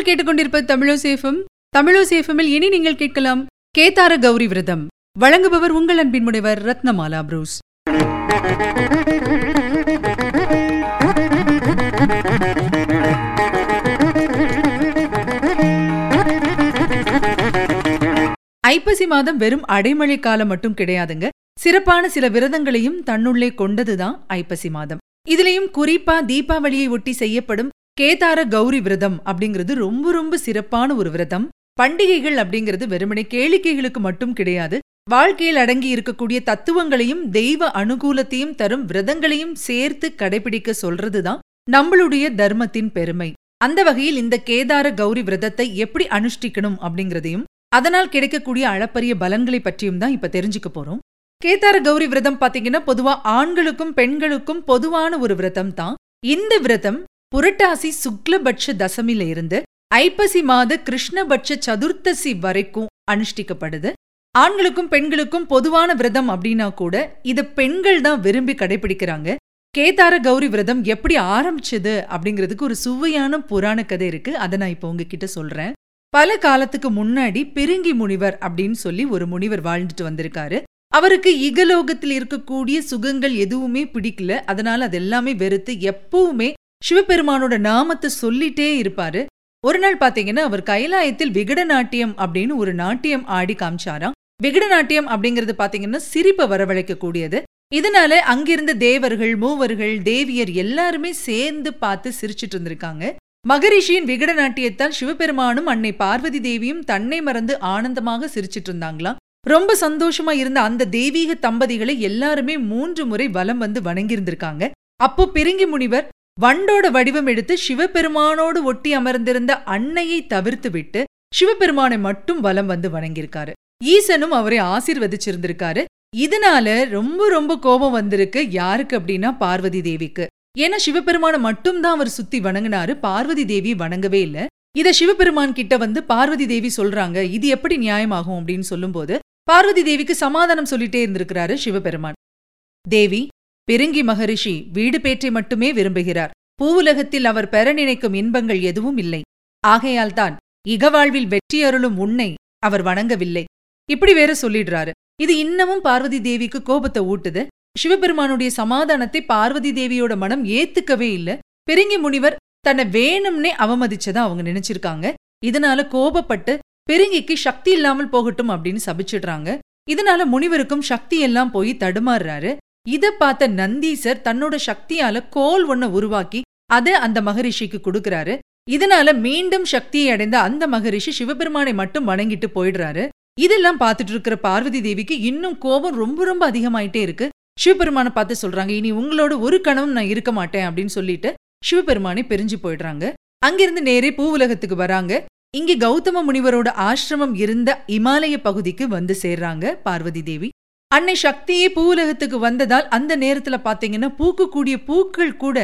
நீங்கள் கேட்டுக்கொண்டிருப்ப தமிழோசேஃபம் தமிழோசேஃபமில் இனி நீங்கள் கேட்கலாம் கேதார கௌரி விரதம். வழங்குபவர் உங்கள் அன்பின் முனைவர் ரத்னமாலா புரூஸ். ஐப்பசி மாதம் வெறும் அடைமழை காலம் மட்டும் கிடையாதுங்க. சிறப்பான சில விரதங்களையும் தன்னுள்ளே கொண்டதுதான் ஐப்பசி மாதம். இதுலயும் குறிப்பா தீபாவளியை ஒட்டி செய்யப்படும் கேதார கௌரி விரதம் அப்படிங்கிறது ரொம்ப ரொம்ப சிறப்பான ஒரு விரதம். பண்டிகைகள் அப்படிங்கிறது வெறுமனே கேளிக்கைகளுக்கு மட்டும் கிடையாது. வாழ்க்கையில் அடங்கி இருக்கக்கூடிய தத்துவங்களையும் தெய்வ அனுகூலத்தையும் தரும் விரதங்களையும் சேர்த்து கடைபிடிக்க சொல்றதுதான் நம்மளுடைய தர்மத்தின் பெருமை. அந்த வகையில் இந்த கேதார கௌரி விரதத்தை எப்படி அனுஷ்டிக்கணும் அப்படிங்கறதையும் அதனால் கிடைக்கக்கூடிய அளப்பரிய பலன்களை பற்றியும் தான் இப்ப தெரிஞ்சுக்க போறோம். கேதார கௌரி விரதம் பாத்தீங்கன்னா பொதுவா ஆண்களுக்கும் பெண்களுக்கும் பொதுவான ஒரு விரதம் தான் இந்த விரதம் புரட்டாசி சுக்லபட்ச தசமில இருந்து ஐப்பசி மாத கிருஷ்ணபட்ச சதுர்த்தசி வரைக்கும் அனுஷ்டிக்கப்படுது. ஆண்களுக்கும் பெண்களுக்கும் பொதுவான விரதம் அப்படின்னா கூட இத பெண்கள் தான் விரும்பி கடைபிடிக்கிறாங்க. கேதார கௌரி விரதம் எப்படி ஆரம்பிச்சது அப்படிங்கிறதுக்கு ஒரு சுவையான புராண கதை இருக்கு. அதை நான் இப்போ உங்ககிட்ட சொல்றேன். பல காலத்துக்கு முன்னாடி பிரிங்கி முனிவர் அப்படின்னு சொல்லி ஒரு முனிவர் வாழ்ந்துட்டு வந்திருக்காரு. அவருக்கு இகலோகத்தில் இருக்கக்கூடிய சுகங்கள் எதுவுமே பிடிக்கல. அதனால அது எல்லாமே வெறுத்து எப்பவுமே சிவபெருமானோட நாமத்தை சொல்லிட்டே இருப்பாரு. ஒரு நாள் பாத்தீங்கன்னா அவர் கைலாயத்தில் விகட நாட்டியம் அப்படின்னு ஒரு நாட்டியம் ஆடி காமிச்சாராம். விகட நாட்டியம் அப்படிங்கிறது பாத்தீங்கன்னா சிரிப்பை வரவழைக்க கூடியது இதனால அங்கிருந்த தேவர்கள் மூவர்கள் தேவியர் எல்லாருமே சேர்ந்து பார்த்து சிரிச்சிட்டு இருந்திருக்காங்க. மகரிஷியின் விகட நாட்டியத்தால் சிவபெருமானும் அன்னை பார்வதி தேவியும் தன்னை மறந்து ஆனந்தமாக சிரிச்சிட்டு இருந்தாங்களாம். ரொம்ப சந்தோஷமா இருந்த அந்த தெய்வீக தம்பதிகளை எல்லாருமே மூன்று முறை வலம் வந்து வணங்கியிருந்திருக்காங்க. அப்போ பிரிங்கி முனிவர் வண்டோட வடிவம் எடுத்து சிவபெருமானோடு ஒட்டி அமர்ந்திருந்த அன்னையை தவிர்த்து விட்டு சிவபெருமானை மட்டும் வலம் வந்து வணங்கியிருக்காரு. ஈசனும் அவரை ஆசீர்வதிச்சிருந்திருக்காரு. இதனால ரொம்ப ரொம்ப கோபம் வந்திருக்கு யாருக்கு அப்படின்னா பார்வதி தேவிக்கு. ஏன்னா சிவபெருமான மட்டும்தான் அவர் சுத்தி வணங்கினாரு பார்வதி தேவி வணங்கவே இல்ல. இத சிவபெருமான் கிட்ட வந்து பார்வதி தேவி சொல்றாங்க இது எப்படி நியாயமாகும் அப்படின்னு சொல்லும்போது பார்வதி தேவிக்கு சமாதானம் சொல்லிட்டே இருந்திருக்கிறாரு சிவபெருமான். தேவி பெருங்கி மகரிஷி வீடு பேற்றை மட்டுமே விரும்புகிறார். பூவுலகத்தில் அவர் பெற நினைக்கும் இன்பங்கள் எதுவும் இல்லை. ஆகையால்தான் இகவாழ்வில் வெற்றி அருளும் உன்னை அவர் வணங்கவில்லை. இப்படி வேற சொல்லிடுறாரு. இது இன்னமும் பார்வதி தேவிக்கு கோபத்தை ஊட்டுது. சிவபெருமானுடைய சமாதானத்தை பார்வதி தேவியோட மனம் ஏத்துக்கவே இல்ல. பெருங்கி முனிவர் தன்னை வேணும்னே அவமதிச்சதா அவங்க நினைச்சிருக்காங்க. இதனால கோபப்பட்டு பெருங்கிக்கு சக்தி இல்லாமல் போகட்டும் அப்படின்னு சபிச்சிடுறாங்க. இதனால முனிவருக்கும் சக்தி எல்லாம் போய் தடுமாறுறாரு. இத பார்த்த நந்தீசர் தன்னோட சக்தியால கோல் ஒன்ன உருவாக்கி அத அந்த மகரிஷிக்கு கொடுக்கறாரு. இதனால மீண்டும் சக்தியை அடைந்த அந்த மகரிஷி சிவபெருமானை மட்டும் வணங்கிட்டு போயிடுறாரு. இதெல்லாம் பார்த்துட்டு இருக்கிற பார்வதி தேவிக்கு இன்னும் கோபம் ரொம்ப ரொம்ப அதிகமாயிட்டே இருக்கு. சிவபெருமானை பார்த்து சொல்றாங்க இனி உங்களோட ஒரு கணவன் நான் இருக்க மாட்டேன் அப்படின்னு சொல்லிட்டு சிவபெருமானை பிரிஞ்சு போயிடுறாங்க. அங்கிருந்து நேரே பூவுலகத்துக்கு வராங்க. இங்கே கௌதம முனிவரோட ஆசிரமம் இருந்த இமாலய பகுதிக்கு வந்து சேர்றாங்க பார்வதி தேவி. அன்னை சக்தியே பூவுலகத்துக்கு வந்ததால் அந்த நேரத்துல பாத்தீங்கன்னா பூக்கக்கூடிய பூக்கள் கூட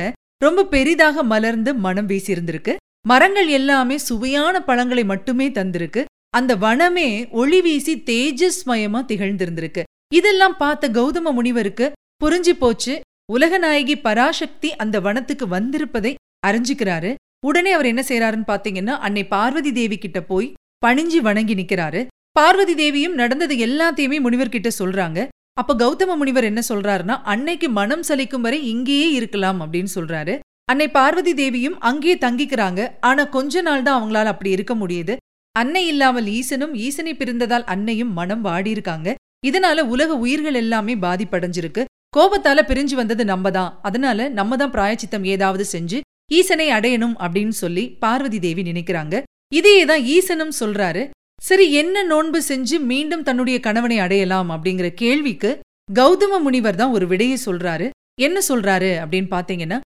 ரொம்ப பெரிதாக மலர்ந்து மனம் வீசியிருந்திருக்கு. மரங்கள் எல்லாமே சுவையான பழங்களை மட்டுமே தந்திருக்கு. அந்த வனமே ஒளி வீசி தேஜஸ்மயமா திகழ்ந்திருந்திருக்கு. இதெல்லாம் பார்த்த கௌதம முனிவருக்கு புரிஞ்சு போச்சு. உலகநாயகி பராசக்தி அந்த வனத்துக்கு வந்திருப்பதை அறிஞ்சுக்கிறாரு. உடனே அவர் என்ன செய்யறாருன்னு பாத்தீங்கன்னா அன்னை பார்வதி தேவி கிட்ட போய் பணிஞ்சு வணங்கி நிக்கிறாரு. பார்வதி தேவியும் நடந்தது எல்லாத்தையுமே முனிவர் கிட்ட சொல்றாங்க. அப்ப கௌதம முனிவர் என்ன சொல்றாருன்னா அன்னைக்கு மனம் சலிக்கும் வரை இங்கேயே இருக்கலாம் அப்படின்னு சொல்றாரு. அன்னை பார்வதி தேவியும் அங்கேயே தங்கிக்கிறாங்க. ஆனா கொஞ்ச நாள் தான் அவங்களால அப்படி இருக்க முடியுது. அன்னை இல்லாமல் ஈசனும் ஈசனை பிரிந்ததால் அன்னையும் மனம் வாடியிருக்காங்க. இதனால உலக உயிர்கள் எல்லாமே பாதிப்படைஞ்சிருக்கு. கோபத்தால பிரிஞ்சு வந்தது நம்ம தான். அதனால நம்ம தான் பிராயச்சித்தம் ஏதாவது செஞ்சு ஈசனை அடையணும் அப்படின்னு சொல்லி பார்வதி தேவி நினைக்கிறாங்க. இதையே தான் ஈசனும் சொல்றாரு. சரி என்ன நோன்பு செஞ்சு மீண்டும் தன்னுடைய கணவனை அடையலாம் அப்படிங்கிற கேள்விக்கு கௌதம முனிவர் தான் ஒரு விடையை சொல்றாரு. என்ன சொல்றாரு அப்படின்னு பாத்தீங்கன்னா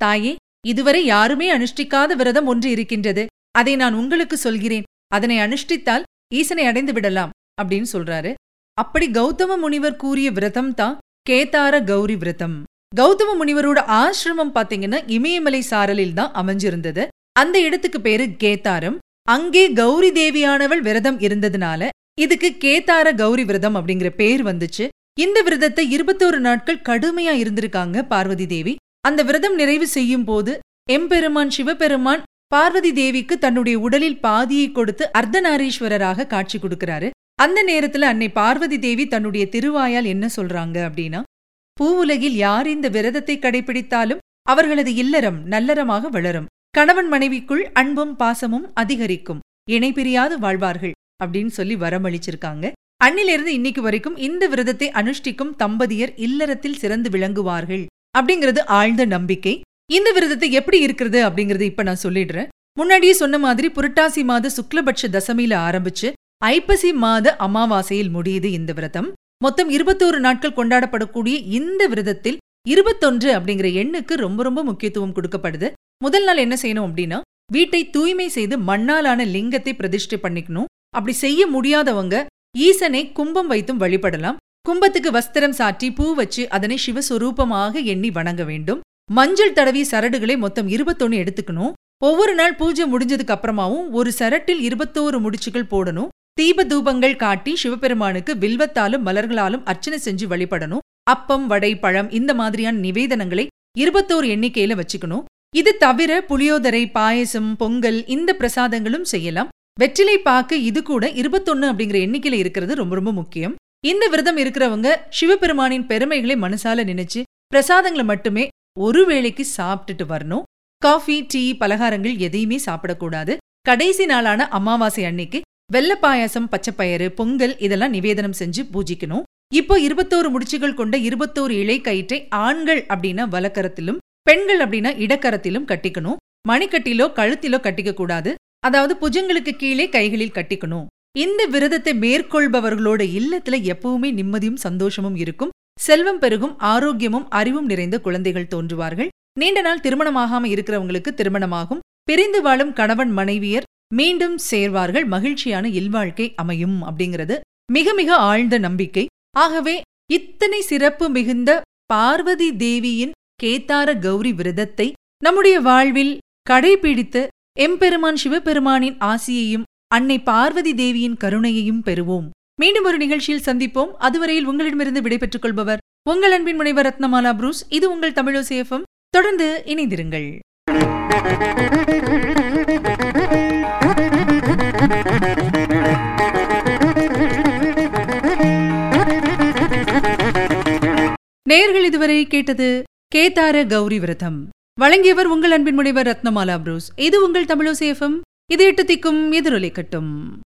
தாயே இதுவரை யாருமே அனுஷ்டிக்காத விரதம் ஒன்று இருக்கின்றது. அதை நான் உங்களுக்கு சொல்கிறேன். அதனை அனுஷ்டித்தால் ஈசனை அடைந்து விடலாம் அப்படின்னு சொல்றாரு. அப்படி கௌதம முனிவர் கூறிய விரதம் தான் கேதார கௌரி விரதம். கௌதம முனிவரோட ஆசிரமம் பாத்தீங்கன்னா இமயமலை சாரலில் தான் அமைஞ்சிருந்தது. அந்த இடத்துக்கு பேரு கேதாரம். அங்கே கௌரி தேவியானவள் விரதம் இருந்ததுனால இதுக்கு கேத்தார கௌரி விரதம் அப்படிங்கிற பேர் வந்துச்சு. இந்த விரதத்தை இருபத்தோரு நாட்கள் கடுமையா இருந்திருக்காங்க பார்வதி தேவி. அந்த விரதம் நிறைவு செய்யும் போது எம்பெருமான் சிவபெருமான் பார்வதி தேவிக்கு தன்னுடைய உடலில் பாதியை கொடுத்து அர்த்தநாரீஸ்வரராக காட்சி கொடுக்கிறாரு. அந்த நேரத்துல அன்னை பார்வதி தேவி தன்னுடைய திருவாயால் என்ன சொல்றாங்க அப்படின்னா பூவுலகில் யார் இந்த விரதத்தை கடைபிடித்தாலும் அவர்களது இல்லறம் நல்லறமாக வளரும். கணவன் மனைவிக்குள் அன்பும் பாசமும் அதிகரிக்கும். இணை பிரியாது வாழ்வார்கள் அப்படின்னு சொல்லி வரமளிச்சிருக்காங்க. அன்னிலிருந்து இன்னைக்கு வரைக்கும் இந்த விரதத்தை அனுஷ்டிக்கும் தம்பதியர் இல்லறத்தில் சிறந்து விளங்குவார்கள் அப்படிங்கிறது ஆழ்ந்த நம்பிக்கை. இந்த விரதத்தை எப்படி இருக்கிறது அப்படிங்கறது இப்ப நான் சொல்லிடுறேன். முன்னாடியே சொன்ன மாதிரி புரட்டாசி மாத சுக்லபட்ச தசமியில ஆரம்பிச்சு ஐப்பசி மாத அமாவாசையில் முடியுது இந்த விரதம். மொத்தம் இருபத்தோரு நாட்கள் கொண்டாடப்படக்கூடிய இந்த விரதத்தில் இருபத்தொன்று அப்படிங்கிற எண்ணுக்கு ரொம்ப ரொம்ப முக்கியத்துவம் கொடுக்கப்படுது. முதல் நாள் என்ன செய்யணும் அப்படின்னா வீட்டை தூய்மை செய்து மண்ணாலான லிங்கத்தை பிரதிஷ்டை பண்ணிக்கணும். அப்படி செய்ய முடியாதவங்க ஈசனை கும்பம் வைத்தும் வழிபடலாம். கும்பத்துக்கு வஸ்திரம் சாற்றி பூ வச்சு அதனை சிவஸ்வரூபமாக எண்ணி வணங்க வேண்டும். மஞ்சள் தடவி சரடுகளை மொத்தம் இருபத்தொன்னு எடுத்துக்கணும். ஒவ்வொரு நாள் பூஜை முடிஞ்சதுக்கு அப்புறமாவும் ஒரு சரட்டில் இருபத்தோரு முடிச்சுகள் போடணும். தீப தூபங்கள் காட்டி சிவபெருமானுக்கு வில்வத்தாலும் மலர்களாலும் அர்ச்சனை செஞ்சு வழிபடணும். அப்பம் வடை பழம் இந்த மாதிரியான நிவேதனங்களை இருபத்தோரு எண்ணிக்கையில வச்சுக்கணும். இது தவிர புளியோதரை பாயசம் பொங்கல் இந்த பிரசாதங்களும் செய்யலாம். வெற்றிலை பாக்கு இது கூட இருபத்தொன்னு அப்படிங்கிற எண்ணிக்கையில இருக்கிறது ரொம்ப ரொம்ப முக்கியம். இந்த விரதம் இருக்கிறவங்க சிவபெருமானின் பெருமைகளை மனசால நினைச்சு பிரசாதங்களை மட்டுமே ஒரு வேளைக்கு சாப்பிட்டுட்டு வரணும். காஃபி டீ பலகாரங்கள் எதையுமே சாப்பிடக்கூடாது. கடைசி நாளான அமாவாசை அன்னைக்கு வெள்ள பாயாசம் பச்சைப்பயறு பொங்கல் இதெல்லாம் நிவேதனம் செஞ்சு பூஜிக்கணும். இப்போ இருபத்தோரு முடிச்சுகள் கொண்ட இருபத்தோரு இலை கயிற்றை ஆண்கள் அப்படின்னா வலக்கரத்திலும் பெண்கள் அப்படின்னா இடக்கரத்திலும் கட்டிக்கணும் மணிக்கட்டிலோ கழுத்திலோ கட்டிக்க கூடாது அதாவது புஜங்களுக்கு கீழே கைகளில் கட்டிக்கணும். இந்த விரதத்தை மேற்கொள்பவர்களோட இல்லத்துல எப்பவுமே நிம்மதியும் சந்தோஷமும் இருக்கும். செல்வம் பெருகும் ஆரோக்கியமும் அறிவும் நிறைந்த குழந்தைகள் தோன்றுவார்கள். நீண்ட நாள் திருமணமாகாம இருக்கிறவங்களுக்கு திருமணமாகும். பிரிந்து வாழும் கணவன் மனைவியர் மீண்டும் சேர்வார்கள். மகிழ்ச்சியான இல்வாழ்க்கை அமையும் அப்படிங்கிறது மிக மிக ஆழ்ந்த நம்பிக்கை. ஆகவே இத்தனை சிறப்பு மிகுந்த பார்வதி தேவியின் கேத்தார கௌரி விரதத்தை நம்முடைய வாழ்வில் கடைபிடித்து எம்பெருமான் சிவபெருமானின் ஆசியையும் அன்னை பார்வதி தேவியின் கருணையையும் பெறுவோம். மீண்டும் ஒரு நிகழ்ச்சியில் சந்திப்போம். அதுவரையில் உங்களிடமிருந்து விடைபெற்றுக் கொள்பவர் உங்கள் அன்பின் முனைவர் ரத்னமாலா புரூஸ். இது உங்கள் தமிழோசேஃபம் தொடர்ந்து இணைந்திருங்கள். நேர்கள் இதுவரை கேட்டது கேதார கௌரி விரதம். வழங்கியவர் உங்கள் அன்பின் முனைவர் ரத்னமாலா புரூஸ். இது உங்கள் தமிழோசேஃபம் இது எட்டு திக்கும் எதிரொலை கட்டும்.